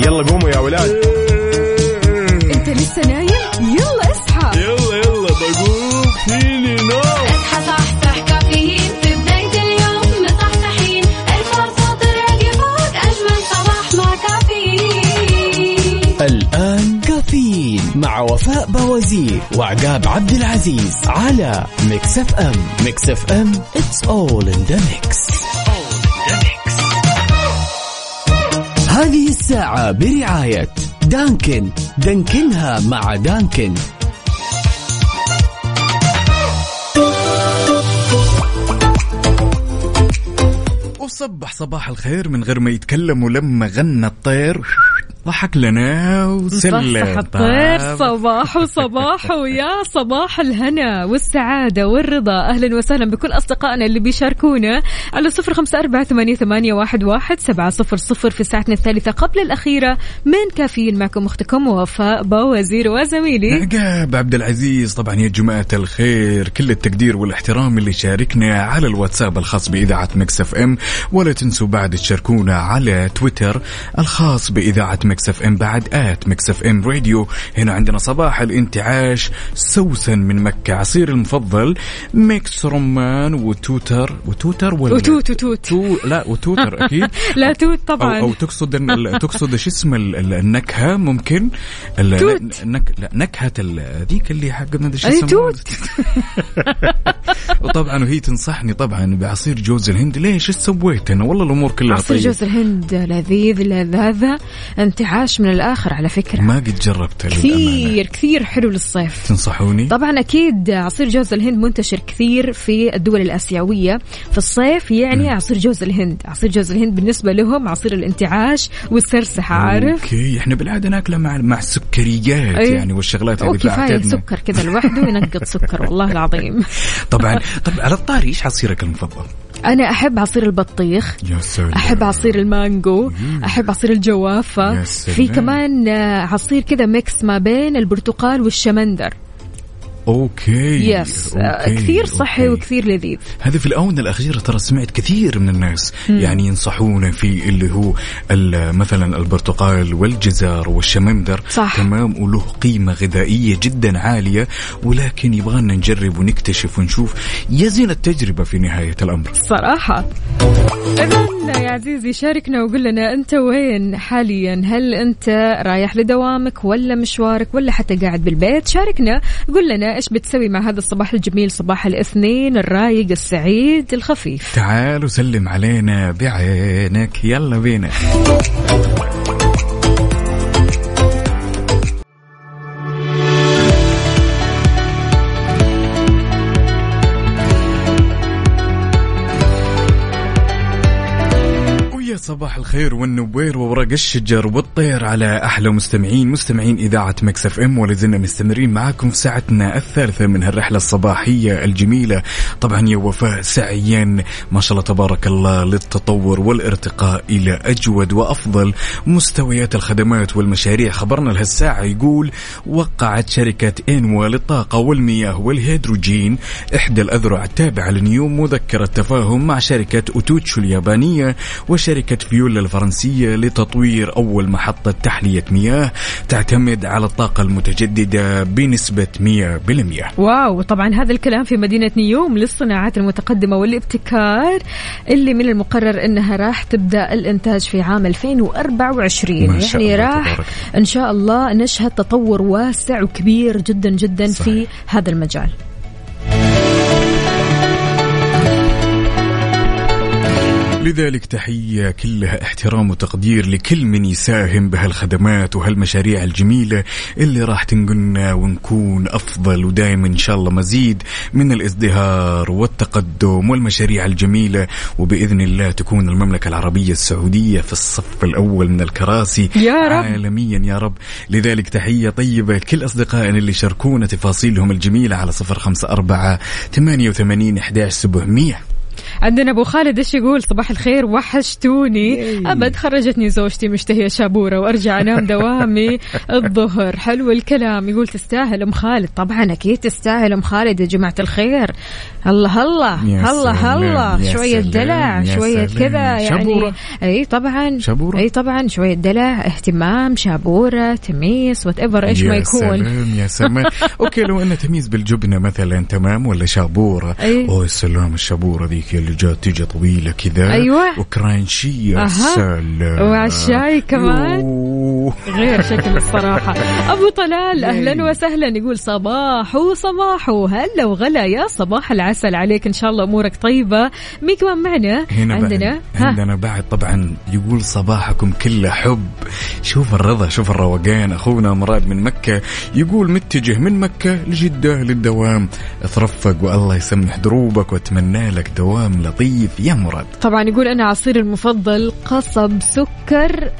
يلا قوموا يا ولاد. أنت لسه نايم؟ يلا اصحى. يلا يلا بقوم مع وفاء باوزير وعقاب عبد العزيز على Mix FM Mix FM it's all in the mix. هذه الساعة برعاية دانكن. دانكنها مع دانكن. وصبح صباح الخير من غير ما يتكلم ولما غنى الطير. ضحك لنا وسلم. الطير صباح وصباح ويا صباح الهنا والسعادة والرضا. أهلا وسهلا بكل أصدقائنا اللي بيشاركونا على صفر خمسة أربعة ثمانية, واحد, واحد سبعة صفر صفر في ساعتنا الثالثة قبل الأخيرة من كافيين معكم أختكم وفاء باوزير وزميلي. عقاب عبد العزيز. طبعا يا جماعة الخير كل التقدير والاحترام اللي شاركنا على الواتساب الخاص بإذاعة Mix FM. ولا تنسوا بعد تشاركونا على تويتر الخاص بإذاعة Mix FM بعد at Mix FM Radio. هنا عندنا صباح الانتعاش سوسن من مكة عصير المفضل mix رمان وتوتر. وتوتر ولا؟ وتوت وتوت. تو لا وتوتر *laughs* أكيد. لا توت طبعا. أو أو تقصد تقصد إيش اسم ال- ال- النكهة؟ ممكن. توت. النك لا نكهة ال- ذيك اللي حق ما ادري أي يسموها. توت. *laughs* وطبعا وهي تنصحني طبعا بعصير جوز الهند. ليش؟ إيش سويت أنا؟ والله الأمور كلها عصير طيب جوز الهند لذيذ لذاذة. انتعاش من الآخر على فكرة. ما قد جربته. كثير كثير حلو للصيف. تنصحوني؟ طبعا أكيد عصير جوز الهند منتشر كثير في الدول الآسيوية. في الصيف يعني عصير جوز الهند. عصير جوز الهند بالنسبة لهم عصير الانتعاش والسرسحه عارف؟ أوكي إحنا بالعادة ناكله مع مع السكريات أي. يعني والشغلات هذه فاعتدنا. السكر كذا لوحده ينقط سكر والله العظيم. *laughs* طبعا. *laughs* طب على الطاري إيش عصيرك المفضل؟ أنا أحب عصير البطيخ يا سلام أحب عصير المانجو أحب عصير الجوافة. في كمان عصير كذا mix ما بين البرتقال والشمندر. okay يس أوكي. كثير صحي أوكي. وكثير لذيذ. هذا في الآونة الأخيرة ترى سمعت كثير من الناس يعني ينصحونا في اللي هو مثلا البرتقال والجزر والشمندر. صح. تمام وله قيمة غذائية جدا عالية ولكن يبغانا نجرب ونكتشف ونشوف. يزن التجربة في نهاية الأمر. صراحة. إذا يا عزيزي شاركنا وقول لنا أنت وين حاليا؟ هل أنت رايح لدوامك ولا مشوارك ولا حتى قاعد بالبيت؟ شاركنا قول لنا إيش بتسوي مع هذا الصباح الجميل؟ صباح الاثنين الرايق السعيد الخفيف. تعال وسلم علينا بعينك يلا بينا. صباح الخير والنوير وورق الشجر والطير على أحلى مستمعين مستمعين إذاعة Mix FM ولازلنا مستمرين معاكم في ساعتنا الثالثة من هالرحلة الصباحية الجميلة. طبعا يا وفاء سعيا. ما شاء الله تبارك الله للتطور والارتقاء إلى أجود وأفضل مستويات الخدمات والمشاريع. خبرنا لهالساعة يقول وقعت شركة ENOWA للطاقة والمياه والهيدروجين. إحدى الأذرع التابعة لنيوم مذكرة تفاهم مع شركة إيتوتشو اليابانية وشركة فيولا الفرنسية لتطوير أول محطة تحلية مياه تعتمد على الطاقة المتجددة بنسبة 100%. واو طبعا هذا الكلام في مدينة نيوم للصناعات المتقدمة والابتكار اللي من المقرر إنها راح تبدأ الإنتاج في عام 2024 ما شاء يعني الله راح تبارك. إن شاء الله نشهد تطور واسع وكبير جدا جدا صحيح. في هذا المجال لذلك تحية كلها احترام وتقدير لكل من يساهم بهالخدمات وهالمشاريع الجميلة اللي راح تنقلنا ونكون أفضل ودائما إن شاء الله مزيد من الازدهار والتقدم والمشاريع الجميلة. وبإذن الله تكون المملكة العربية السعودية في الصف الأول من الكراسي يا رب. عالميا يا رب. لذلك تحية طيبة لكل أصدقائنا اللي شاركونا تفاصيلهم الجميلة على صفر خمسة أربعة ثمانية وثمانين إحداش سبعمية. عندنا أبو خالد إيش يقول؟ صباح الخير وحشتوني. أبد خرجتني زوجتي مشتهية شابورة وأرجع أنام *laughs* دوامي الظهر. حلو الكلام. يقول تستاهل أم خالد؟ طبعا أكيد تستاهل أم خالد يا جماعة الخير. الله الله. يا الله الله. يا شوية دلع يا شوية. كذا يعني. أي طبعا. شابورة. أي طبعا شوية دلع اهتمام شابورة تميس whatever إيش ما يا يكون. سلام يا سلام. *laughs* أوكي لو انه تمييز بالجبنة مثلا تمام ولا شابورة؟ أي. أوه السلام الشابورة ذيك. اللي جات تيجي طويلة كذا أيوة. وكرانشية. سلام ومع الشاي كمان. غير شكل الصراحة. *laughs* أبو طلال أهلا وسهلا. يقول صباح وصباح هلا وغلا يا صباح العسل عليك. إن شاء الله أمورك طيبة. مين كمان معنا؟ هنا عندنا؟ بعد عندنا بعد طبعا يقول صباحكم كله حب. شوف الرضا شوف الروقان. أخونا مراد من مكة يقول متجه من مكة لجدة للدوام. أترفق والله يسمح دروبك وأتمنى لك دوام لطيف. يا مراد. طبعا يقول أنا عصيري المفضل قصب سكر.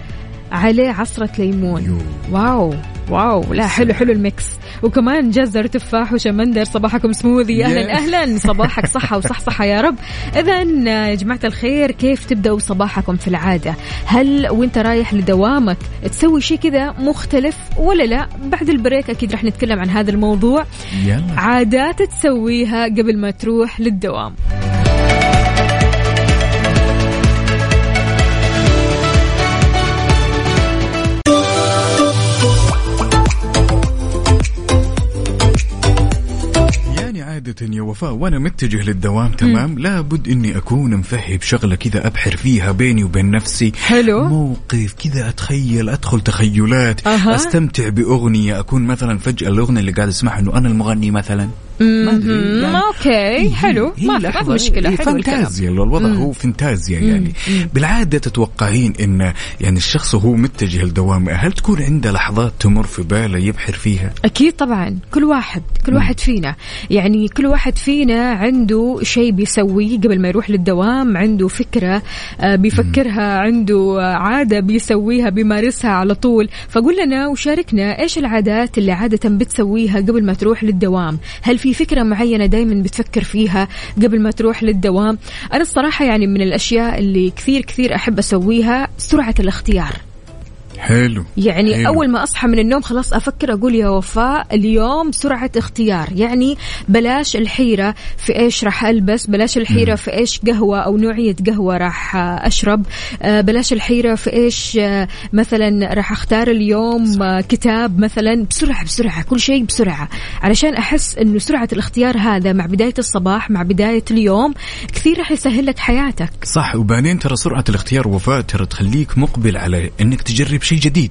عليه عصرة ليمون. يو. wow. wow. لا حلو حلو ال mix. وكمان جزر تفاح وشمندر صباحكم سموذي أهلا. أهلا. *laughs* صباحك صحة وصحصحة يا رب. اذا يا جماعة الخير كيف تبدأوا صباحكم في العادة؟ هل وإنت رايح لدوامك تسوي شيء كذا مختلف ولا لا؟ بعد البريك أكيد رح نتكلم عن هذا الموضوع. يلا. عادات تسويها قبل ما تروح للدوام. عادة يا وفاء وأنا متجه للدوام تمام لابد إني أكون مفهي بشغلة كذا أبحر فيها بيني وبين نفسي حلو. موقف كذا أتخيل أدخل تخيلات أها. أستمتع بأغنية أكون مثلا فجأة الأغنية اللي قاعد أسمعها إنه أنا المغني مثلا ما أدري مم، أوكي حلو. هي ما في ما هي حلو فانتازيا لو الوضع هو فانتازيا يعني. بالعادة تتوقعين إن يعني الشخص وهو متجه لدوامة. هل تكون عنده لحظات تمر في باله يبحر فيها؟ أكيد طبعا. كل واحد كل واحد فينا. يعني كل واحد فينا عنده شيء بيسويه قبل ما يروح للدوام عنده فكرة آه، بيفكرها عنده عادة بيسويها بيمارسها على طول. فقول لنا وشاركنا إيش العادات اللي عادة بتسويها قبل ما تروح للدوام؟ هل في فكرة معينة دايما بتفكر فيها قبل ما تروح للدوام. أنا الصراحة يعني من الأشياء اللي كثير كثير أحب أسويها سرعة الاختيار. حلو. يعني حلو. أول ما أصحى من النوم خلاص أفكر أقول يا وفاء اليوم سرعة اختيار. يعني بلاش الحيرة في إيش راح ألبس بلاش الحيرة في إيش قهوة أو نوعية قهوة راح أشرب آه، بلاش الحيرة في إيش آه، مثلا راح أختار اليوم آه، كتاب مثلا بسرعة بسرعة كل شيء بسرعة. علشان أحس إنه سرعة الاختيار هذا مع بداية الصباح مع بداية اليوم كثير راح يسهل لك حياتك. صح وبعدين ترى سرعة الاختيار وفاء ترى تخليك مقبل على إنك تجرب شيء جديد.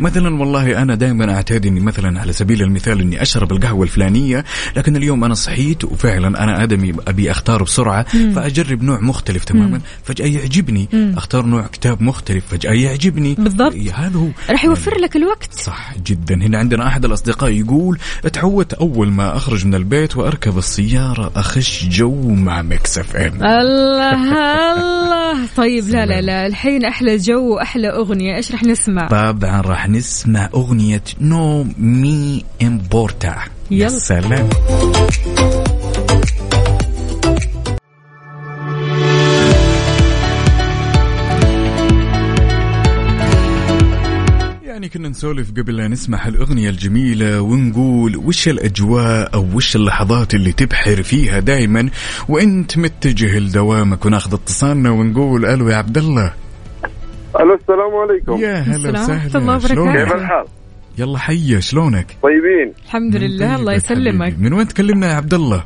مثلا والله أنا دائما اعتاد اني مثلا على سبيل المثال إني أشرب القهوة الفلانية لكن اليوم أنا صحيت وفعلا أنا آدمي أبي أختار بسرعة فأجرب نوع مختلف تماما فجأة يعجبني. أختار نوع كتاب مختلف فجأة يعجبني. بالضبط. هذا هو. راح يوفر لك الوقت. صح جدا. هنا عندنا أحد الأصدقاء يقول اتعودت أول ما أخرج من البيت وأركب السيارة أخش جو مع Mix FM. الله الله. طيب لا لا لا. الحين أحلى جو وأحلى أغنية. إيش راح نسمع؟ طبعا راح نسمع أغنية No me importa. يا. سلام. يعني كنا نسولف قبل لا نسمع الأغنية الجميلة ونقول وش الأجواء أو وش اللحظات اللي تبحر فيها دائما وأنت متجه لدوامك وناخذ اتصالنا ونقول ألو يا عبد الله. ألو السلام عليكم يا هلا السلام ورحمة الله وسهلا وبركاته. كيف؟ الحال؟ يلا حيا شلونك؟ طيبين الحمد لله الله طيبك يسلمك. من وين تكلمنا يا عبد الله؟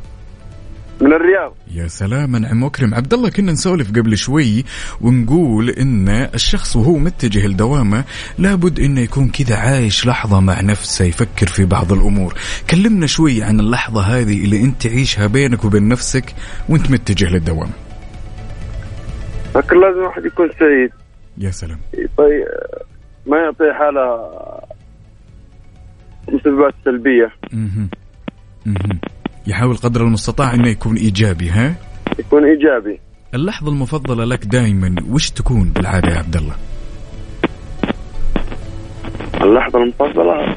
من الرياض يا سلام نعم مكرم عبد الله كنا نسولف قبل شوي ونقول إن الشخص وهو متجه لدوامة لابد إنه يكون كذا عايش لحظة مع نفسه يفكر في بعض الأمور كلمنا شوي عن اللحظة هذه اللي أنت تعيشها بينك وبين نفسك وأنت متجه للدوام لكن لازم الواحد يكون سعيد يا سلام طيب ما يعطي حالة مسببات سلبية مهم. مهم. يحاول قدر المستطاع إنه يكون إيجابي ها يكون إيجابي اللحظة المفضلة لك دائما وش تكون بالعادة يا عبد الله اللحظة المفضلة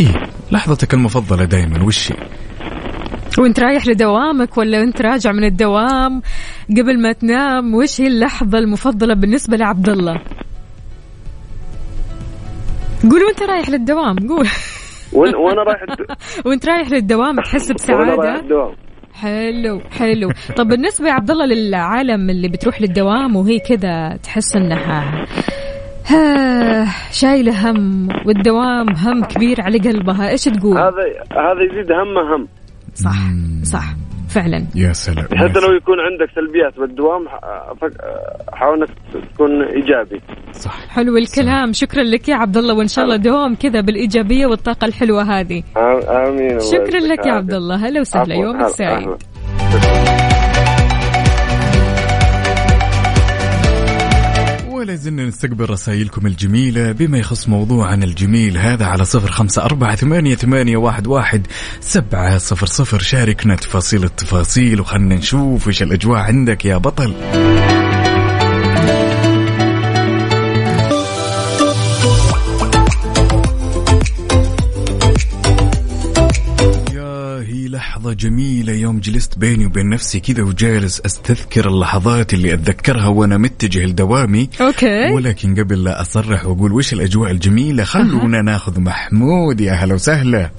إيه لحظتك المفضلة دائما وش هي؟ وانت رايح لدوامك ولا انت راجع من الدوام قبل ما تنام؟ وش هي اللحظة المفضلة بالنسبة لعبد الله قول وانت رايح للدوام قول. وأنا رايح الد... *laughs* وانت رايح للدوام تحس وأنا رايح الدوام حلو حلو. طب بالنسبة يا عبد الله للعالم اللي بتروح للدوام وهي كذا تحس إنها ها شايلة هم والدوام هم كبير على قلبها إيش تقول؟ هذا هذا يزيد همه هم. صح صح فعلا. يا سلام. حتى لو يكون عندك سلبيات بالدوام حاول انك تكون إيجابي. صح. حلو الكلام. شكرا لك يا عبد الله وإن شاء الله دوام كذا بالإيجابية والطاقة الحلوة هذه. آمين. شكرا لك يا. عبد الله. هلا وسهلا. يومك سعيد. ولا زلنا نستقبل رسائلكم الجميلة بما يخص موضوعنا الجميل هذا على صفر خمسة أربعة ثمانية, ثمانية واحد, واحد سبعة صفر صفر. شاركنا تفاصيل التفاصيل وخلنا نشوف وش الأجواء عندك يا بطل. لحظة جميلة يوم جلست بيني وبين نفسي كذا وجالس أستذكر اللحظات اللي أتذكرها وأنا متجه لدوامي. أوكي. ولكن قبل لا أصرح وأقول وش الأجواء الجميلة خلونا ناخذ محمود. يا هلا وسهلا.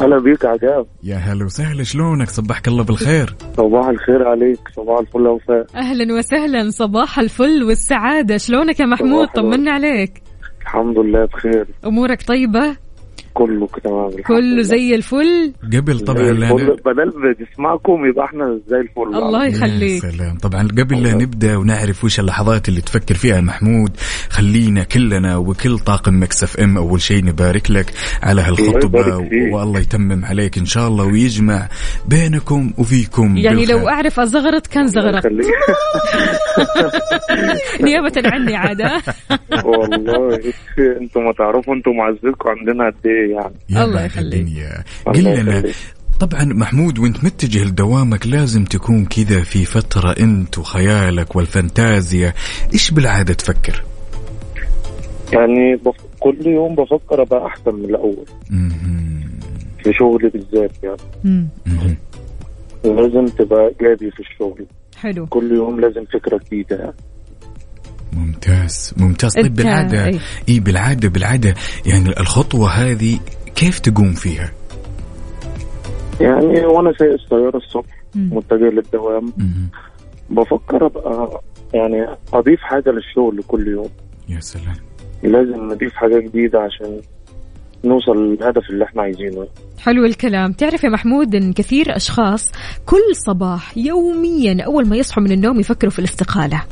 هلا بيك عقاب يا هلا وسهلا شلونك؟ صبحك الله بالخير. صباح الخير عليك صباح الفل وفاء. أهلا وسهلا صباح الفل والسعادة. شلونك يا محمود. طمنا عليك. الحمد لله بخير. أمورك طيبة؟ كله تمام الحمد كله. زي الفل؟ قبل طبعا الفل. بدل بنسمعكم يبقى إحنا زي الفل. الله يا يخليك. سلام. طبعا قبل لا نبدأ ونعرف وش اللحظات اللي تفكر فيها محمود خلينا كلنا وكل طاقم Mix FM أول شيء نبارك لك على هالخطبة. والله يتمم عليك إن شاء الله ويجمع بينكم وفيكم يعني بالخير. لو أعرف ازغرط كان زغرط خليك *laughs* نيابة عني عاد ها؟ والله أنتم ما تعرفوا أنتم معزتكم عندنا قد إيه؟ يعني الله يخليك. قل لنا. طبعا محمود وانت متجه لدوامك لازم تكون كذا في فترة انت وخيالك والفانتازيا إيش بالعادة تفكر؟ يعني بف... كل يوم بفكر أبقى أحسن من الأول. في شغلي بالذات يعني. لازم تبقى ايجابي في الشغل حلو كل يوم لازم فكرة جديدة يعني ممتاز ممتاز طيب بالعادة إيه. اي بالعادة بالعادة يعني الخطوة هذه كيف تقوم فيها؟ يعني وأنا سايق السياره الصبح. متجه للدوام. بفكر أبقى يعني أضيف حاجة للشغل كل يوم يا سلام لازم نضيف حاجة جديدة عشان نوصل للهدف اللي إحنا عايزينه حلو الكلام. تعرف يا محمود إن كثير أشخاص كل صباح يوميا أول ما يصحوا من النوم يفكروا في الاستقالة.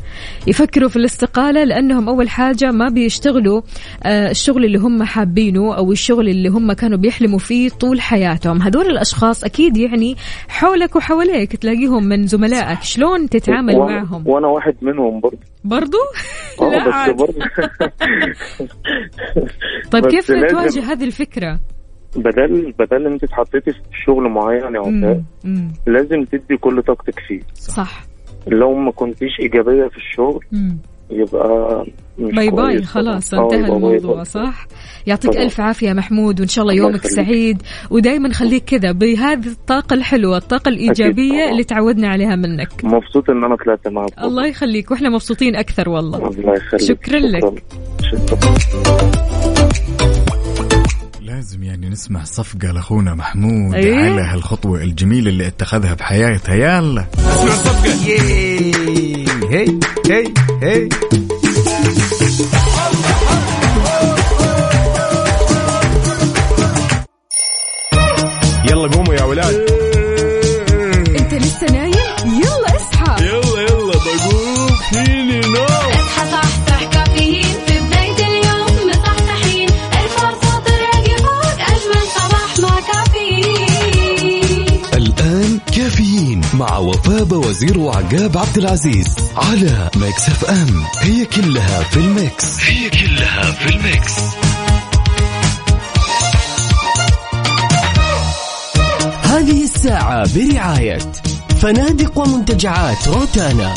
يفكروا في الاستقالة لأنهم أول حاجة ما بيشتغلوا آه، الشغل اللي هم حابينه أو الشغل اللي هم كانوا بيحلموا فيه طول حياتهم. هذول الأشخاص أكيد يعني حولك وحواليك تلاقيهم من زملائك. شلون تتعامل وأنا- معهم؟ وأنا واحد منهم برضه. برضو آه لا عاد. برضه. *laughs* طيب كيف تواجه هذه الفكرة؟ بدل بدل انت اتحطيتي في شغل معين يا. مم. لازم تدي كل طاقتك فيه صح لو ما كنتيش إيجابية في الشغل مم. يبقى مش bye bye كويس خلاص. آه، انتهى الموضوع bye. صح يعطيك طبعاً. ألف عافية محمود وإن شاء الله يومك يخليك. سعيد ودائما خليك كذا بهذه الطاقة الحلوة الطاقة الإيجابية. اللي تعودنا عليها منك مبسوط إن أنا طلعت معاك الله يخليك وإحنا مبسوطين أكثر والله الله يخليك شكراً لك. شكرا لازم يعني نسمع صفقة لأخونا محمود إيه؟ على هالخطوة الجميلة اللي اتخذها بحياته يلا اسمع الصفقة ياي هي هي هي. يلا قوموا يا ولاد. كافيين مع وفاء وزير وعقاب عبد العزيز على Mix FM. هي كلها في ال mix. هي كلها في ال mix. هذه الساعة برعاية فنادق ومنتجعات روتانا.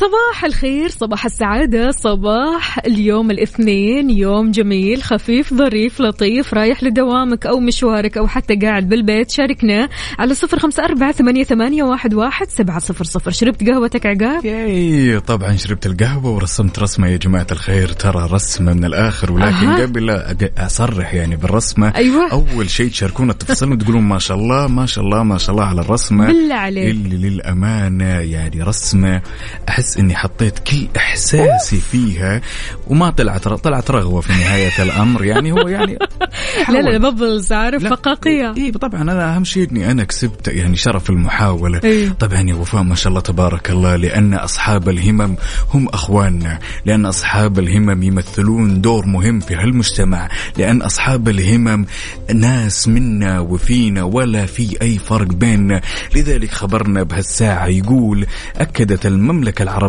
صباح الخير صباح السعادة صباح اليوم الاثنين يوم جميل خفيف ظريف لطيف رايح لدوامك أو مشوارك أو حتى قاعد بالبيت شاركنا على صفر خمسة أربعة ثمانية, ثمانية واحد, واحد سبعة صفر صفر شربت قهوتك عقاب ياي طبعا شربت القهوة ورسمت رسمة يا جماعة الخير ترى رسمة من الآخر ولكن أها. قبل أصرح يعني بالرسمة أيوة. أول شيء تشاركونا التفاصيل وتقولون ما شاء الله ما شاء الله ما شاء الله على الرسمة بالله عليك. إللي للأمانة يعني رسمة أحس إني حطيت كل إحساسي فيها وما طلعت طلعت رغوة في نهاية الأمر. يعني هو يعني *laughs* لا لا ببلز عارف لا. فقاقية. اي طبعا أنا أهم شيء إني أنا كسبت يعني شرف المحاولة. إيه. طبعا يا وفاء ما شاء الله تبارك الله لأن أصحاب الهمم هم أخواننا. لأن أصحاب الهمم يمثلون دور مهم في هالمجتمع. لأن أصحاب الهمم ناس منا وفينا ولا في أي فرق بيننا. لذلك خبرنا بهالساعة يقول أكدت المملكة العربية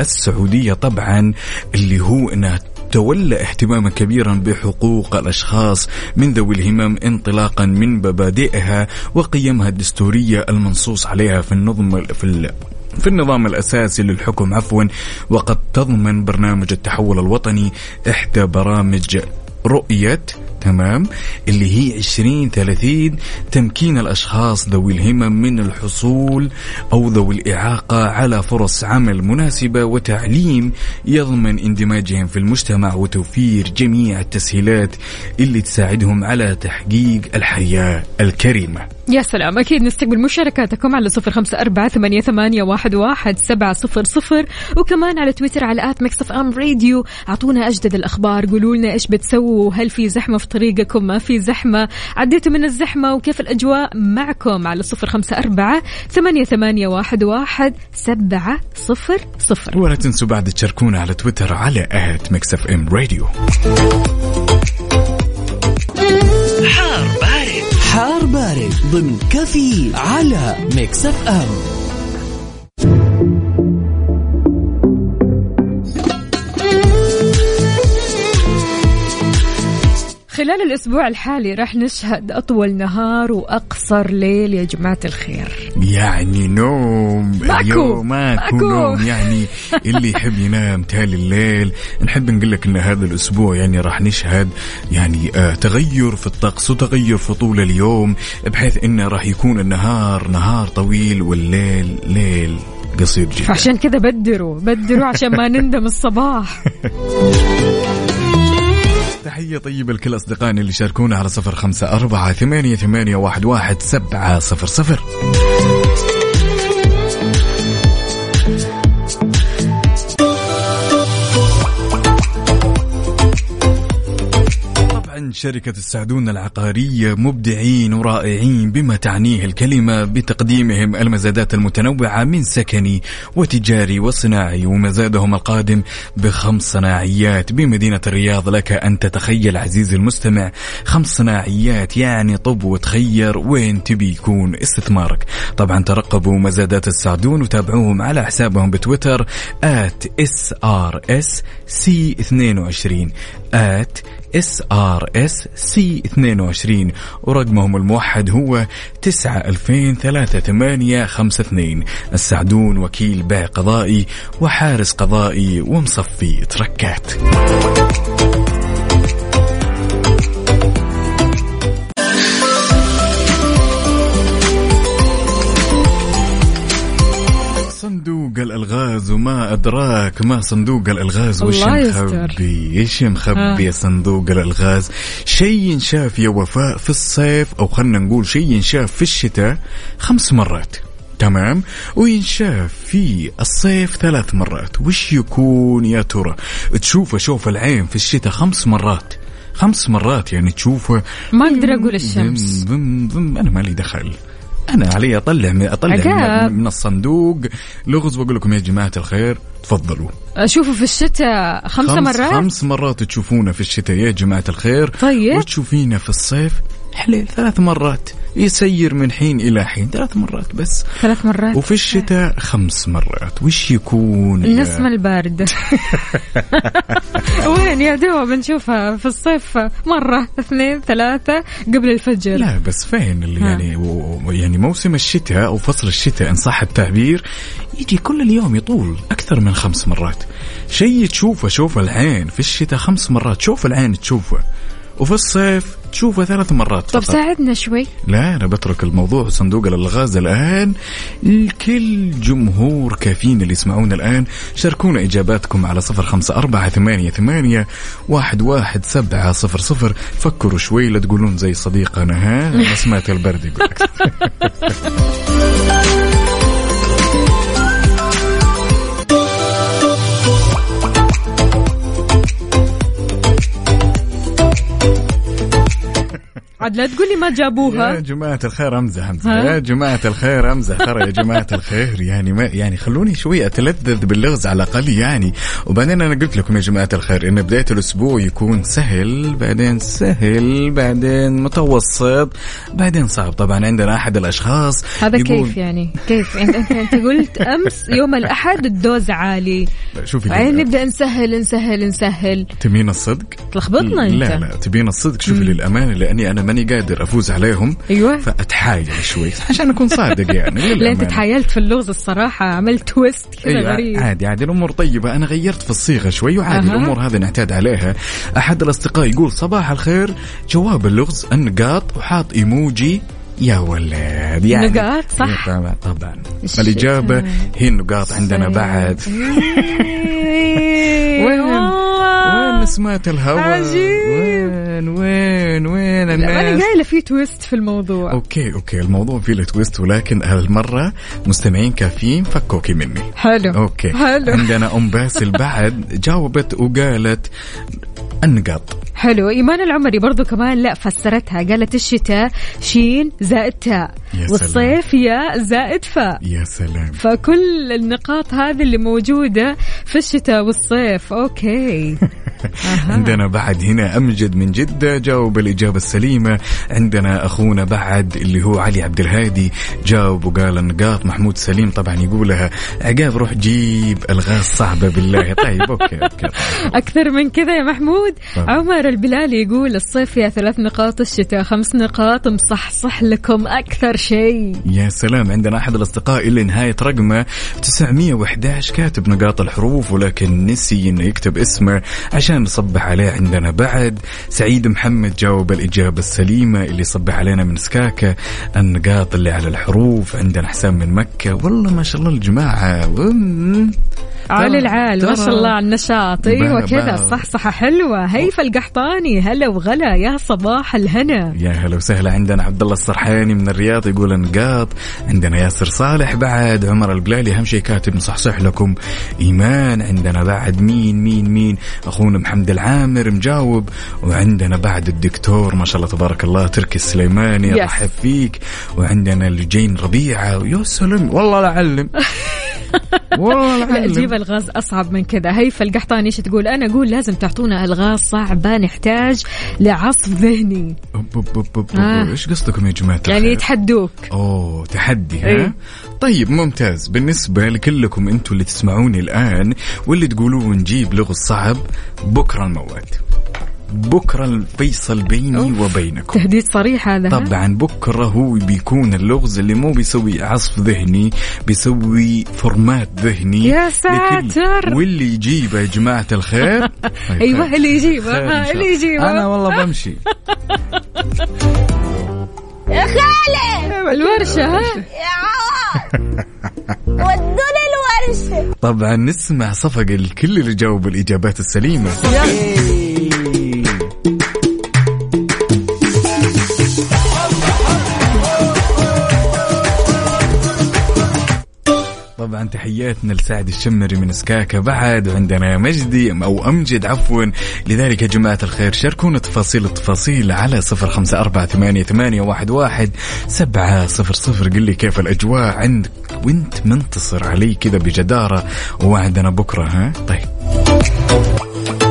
السعودية طبعا اللي هو أنها تولى اهتماما كبيرا بحقوق الأشخاص من ذوي الهمم انطلاقا من مبادئها وقيمها الدستورية المنصوص عليها في النظم في ال في النظام الأساسي للحكم عفوا. وقد تضمن برنامج التحول الوطني إحدى برامج رؤية تمام اللي هي 2030 تمكين الأشخاص ذوي الهمم من الحصول أو ذوي الإعاقة على فرص عمل مناسبة وتعليم يضمن اندماجهم في المجتمع وتوفير جميع التسهيلات اللي تساعدهم على تحقيق الحياة الكريمة. يا سلام أكيد نستقبل مشاركاتكم على صفر خمسة أربعة ثمانية, ثمانية واحد, واحد سبعة صفر صفر وكمان على تويتر على آت أف أم راديو. أعطونا أجدد الأخبار قولوا لنا إيش بتسووا هل في زحمة في طريقكم ما في زحمة. عديتوا من الزحمة وكيف الأجواء معكم على صفر خمسة أربعة ثمانية, ثمانية واحد, واحد سبعة صفر صفر. ولا تنسوا بعد تشاركونا على تويتر على at Mix FM Radio. حار بارد ضمن كفي على ميكس إف إم. خلال الأسبوع الحالي راح نشهد أطول نهار وأقصر ليل يا جماعة الخير يعني نوم ماكو. اليوم ماكو, ماكو. نوم يعني *laughs* اللي يحب ينام تالي الليل نحب نقول لك إن هذا الأسبوع يعني راح نشهد يعني آه تغير في الطقس وتغير في طول اليوم بحيث انه راح يكون النهار نهار طويل والليل ليل قصير جدا فعشان كذا بدروا بدروا عشان ما نندم الصباح *laughs* تحية طيبة لكل أصدقائنا اللي شاركونا على صفر خمسة أربعة ثمانية, ثمانية واحد, واحد سبعة صفر صفر. شركة السعدون العقارية مبدعين ورائعين بما تعنيه الكلمة بتقديمهم المزادات المتنوعة من سكني وتجاري وصناعي ومزادهم القادم بخمس صناعيات بمدينة الرياض. لك أن تتخيل عزيزي المستمع خمس صناعيات يعني طب وتخير. وين تبي يكون استثمارك؟ طبعا ترقبوا مزادات السعدون وتابعوهم على حسابهم بتويتر at SRSC22 at SRSC 22 ورقمهم الموحد هو 9 2000 3 8 5 2 السعدون وكيل بيع قضائي وحارس قضائي ومصفي تركات. صندوق الالغاز وما ادراك ما صندوق الالغاز وش. مخبي إيش مخبي صندوق الالغاز شيء ينشاف يا وفاء في الصيف أو خلنا نقول شيء ينشاف في الشتاء خمس مرات تمام وينشاف في الصيف ثلاث مرات وش يكون يا ترى تشوفه شوف العين في الشتاء خمس مرات خمس مرات يعني تشوفه ما أقدر أقول الشمس. ضم ضم أنا مالي دخل أنا علي أطلع من أطلع عقاب. من, الصندوق لغز وأقول لكم يا جماعة الخير تفضلوا أشوفه في الشتاء خمسة خمس مرات خمس مرات تشوفونا في الشتاء يا جماعة الخير طيب. وتشوفينا في الصيف حليل ثلاث مرات. يسير من حين إلى حين ثلاث مرات بس. ثلاث مرات. وفي الشتاء خمس مرات. وش يكون النسمة الباردة. *laughs* وين يا دوب نشوفها في الصيف؟ مرة اثنين ثلاثة قبل الفجر. لا بس فين اللي ها. يعني و- يعني موسم الشتاء أو فصل الشتاء إن صح التعبير يجي كل اليوم يطول أكثر من خمس مرات. شيء تشوفه شوف العين. في الشتاء خمس مرات شوف العين تشوفه. وفي الصيف تشوفه ثلاث مرات طب فقط. ساعدنا شوي. لا أنا بترك الموضوع صندوق الألغاز الآن. لكل جمهور كافيين اللي يسمعونا الآن شاركونا إجاباتكم على صفر خمسة أربعة ثمانية, ثمانية واحد, واحد سبعة صفر صفر. فكروا شوي لا تقولون زي صديقنا ها؟ نسمة البرد يقول *laughs* عاد لا تقولي ما يا جابوها جماعة الخير امزح امزح؟ يا جماعة الخير امزح ترى يا جماعة الخير يعني ما يعني خلوني شوي أتلذذ باللغز على الأقل يعني. وبعدين أنا قلت لكم يا جماعة الخير إن بداية الأسبوع يكون سهل بعدين سهل بعدين متوسط بعدين صعب. طبعا عندنا أحد الأشخاص هذا يقول- كيف يعني؟ كيف؟ انت أنت, قلت أمس يوم الأحد الدوز عالي. شوفي بعدين نبدأ نسهل نسهل نسهل. تبين الصدق؟ تلخبطنا أنت. لا لا تبين الصدق. شوفي للأمانة لأني أنا ماني قادر أفوز عليهم أيوه. فأتحايل شوي. *laughs* عشان أكون صادق يعني *laughs* لا انت. تحايلت في اللغز الصراحة؟ عملت تويست كذا أيوة غريب. عادي عادي الأمور طيبة. أنا غيرت في الصيغة شوي وعادي أها. الأمور هذه نعتاد عليها. أحد الأصدقاء يقول صباح الخير جواب اللغز النقاط وحاط إيموجي. يا ولد يعني نقاط، صح. إيه، طبعا طبعا. الاجابه هي النقاط عندنا بعد. *laughs* وين؟ نسمات الهواء عجيب. وين وين وين لا أنا الناس؟ قايلة في twist في الموضوع. okay okay الموضوع فيه twist ولكن هالمرة مستمعين كافيين فكوكي مني. حلو. okay. حلو. عندنا أم باسل بعد جاوبت وقالت النقاط. حلو. إيمان العمري برضو كمان لا فسرتها. قالت الشتاء شين زائد تاء يا. والصيف ياء زائد فاء. يا سلام. فكل النقاط هذه اللي موجودة في الشتاء والصيف. okay. *laughs* عندنا بعد هنا أمجد من جدة جاوب الإجابة السليمة. عندنا أخونا بعد اللي هو علي عبد الهادي جاوب وقال النقاط محمود سليم طبعا يقولها. عقاب روح جيب ألغاز صعبة بالله. طيب okay okay أكثر من كذا يا محمود. طبعا. عمر البلالي يقول الصيف فيها ثلاث نقاط الشتاء خمس نقاط مصحصح لكم أكثر شيء. يا سلام. عندنا أحد الأصدقاء اللي نهاية رقمه 911 كاتب نقاط الحروف ولكن نسي إنه يكتب اسمه عشان نصبح عليه عندنا بعد. سعيد محمد جاوب الإجابة السليمة اللي صبح علينا من سكاكا النقاط اللي على الحروف عندنا حسام من مكة. والله ما شاء الله الجماعة. وم- عالي العال ما شاء الله على النشاط. أيوه كذا صحصحة حلوة. هيفا القحطاني هلا وغلا يا صباح الهنا. يا هلا وسهلا عندنا عبد الله السرحاني من الرياض يقول نقاط عندنا ياسر صالح بعد عمر البلالي اهم شيء كاتب نصحصح لكم. إيمان عندنا بعد مين مين مين؟ أخونا محمد العامر مجاوب. وعندنا بعد الدكتور ما شاء الله تبارك الله تركي السليماني. رحب فيك. وعندنا الجين ربيعه يا سلام والله لا أعلم. *laughs* والله لا لا جيب الغاز أصعب من كذا. هيفا القحطاني إيش تقول؟ أنا أقول لازم تعطونا الغاز صعبة نحتاج لعصف ذهني. آه. إيش قصدكم يا جماعة يعني؟ يتحدوك أوه تحدي ها إيه. طيب ممتاز بالنسبة لكلكم أنتم اللي تسمعوني الآن واللي تقولوا نجيب لغز صعب بكرة المواد بكرة الفيصل بيني أوف. وبينكم. تهديد صريح هذا؟ طبعا بكرة هو بيكون اللغز اللي مو بيسوي عصف ذهني بيسوي فورمات ذهني. يا لكل- ساتر. واللي يجيبه يا جماعة الخير؟ *laughs* أيوه. اللي يجيبه اللي. يجيبه. أنا والله بمشي. الورشة ها؟ *laughs* ودوني الورشة. طبعا نسمع صفق الكل اللي جاوب الإجابات السليمة. تحياتنا لسعد الشمري من سكاكا بعد وعندنا مجدي أو أمجد عفوا. لذلك يا جماعة الخير شاركونا تفاصيل التفاصيل على صفر خمسة أربعة ثمانية, ثمانية واحد, واحد سبعة صفر صفر. قل لي كيف الأجواء عندك وانت منتصر علي كذا بجدارة ووعدنا بكرة ها؟ طيب.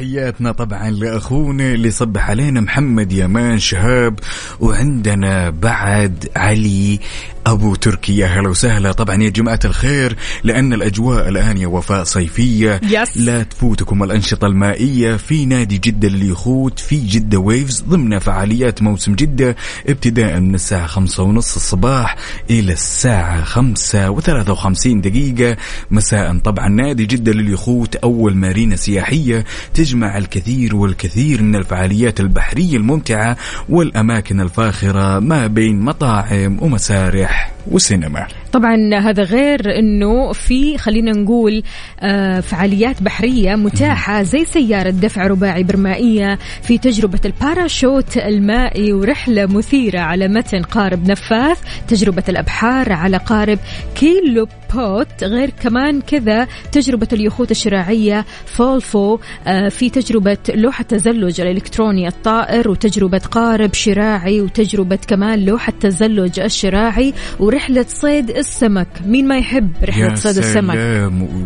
تحياتنا طبعا لأخونا اللي صبح علينا محمد يامان شهاب وعندنا بعد علي أبو تركي يا هلا وسهلا. طبعا يا جماعة الخير لأن الأجواء الآن يا وفاء صيفية. يس. لا تفوتكم الأنشطة المائية. في نادي جدة لليخوت في جدة ويفز ضمن فعاليات موسم جدة ابتداء من الساعة خمسة ونص الصباح إلى الساعة خمسة وثلاثة وخمسين دقيقة. مساء طبعا نادي جدة لليخوت أول مارينا سياحية تجمع الكثير والكثير من الفعاليات البحرية الممتعة والأماكن الفاخرة ما بين مطاعم ومسارح. وسينما طبعا هذا غير إنه في خلينا نقول آه، فعاليات بحرية متاحة زي سيارة دفع رباعي برمائية في تجربة الباراشوت المائي ورحلة مثيرة على متن قارب نفاث تجربة الأبحار على قارب keelboat غير كمان كذا تجربة اليخوت الشراعية فولفو آه، في تجربة لوحة تزلج الإلكتروني الطائر وتجربة قارب شراعي وتجربة كمان لوحة تزلج الشراعي. ورحلة صيد السمك. مين ما يحب رحلة يا صيد السمك؟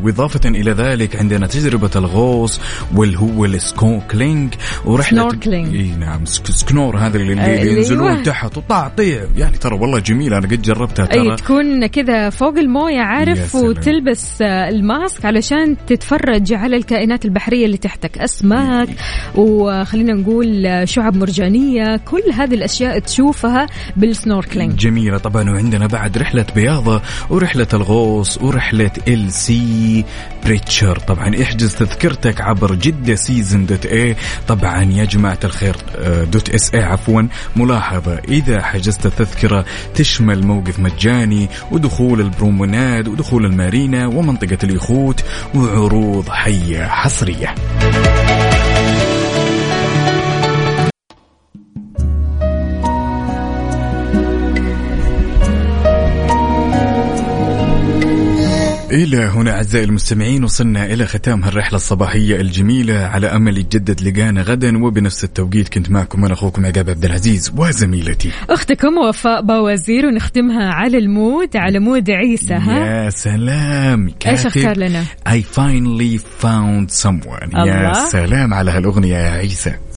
وإضافة إلى ذلك عندنا تجربة الغوص واللي هو ال snorkeling ورحلة snorkeling. إي نعم سك- سكنور هذا اللي, اللي ينزلون أيوة. تحت. وطعطيع يعني ترى والله جميلة أنا قد جربتها ترى. تكون كذا فوق الموية يا عارف. وتلبس آه، ال mask علشان تتفرج على الكائنات البحرية اللي تحتك. أسماك وخلينا نقول آه، شعب مرجانية. كل هذه الأشياء تشوفها بال snorkeling. جميلة. طبعا وعندنا بعد رحلة بياضة ورحلة الغوص ورحلة ال Seabreacher. طبعا احجز تذكرتك عبر جدة season dot A طبعا يا جماعة الخير dot SA عفوا. ملاحظة إذا حجزت التذكرة تشمل موقف مجاني ودخول ال promenade ودخول المارينا ومنطقة اليخوت وعروض حية حصرية. إلى هنا أعزائي المستمعين وصلنا إلى ختام هالرحلة الصباحية الجميلة على أمل يتجدد لقانا غدا وبنفس التوقيت كنت معكم أنا أخوكم عقاب عبد العزيز وزميلتي أختكم وفاء باوزير ونختمها على ال mood على mood عيسى ها يا سلام إيش أختار لنا؟ I finally found someone يا الله. سلام على هالأغنية يا عيسى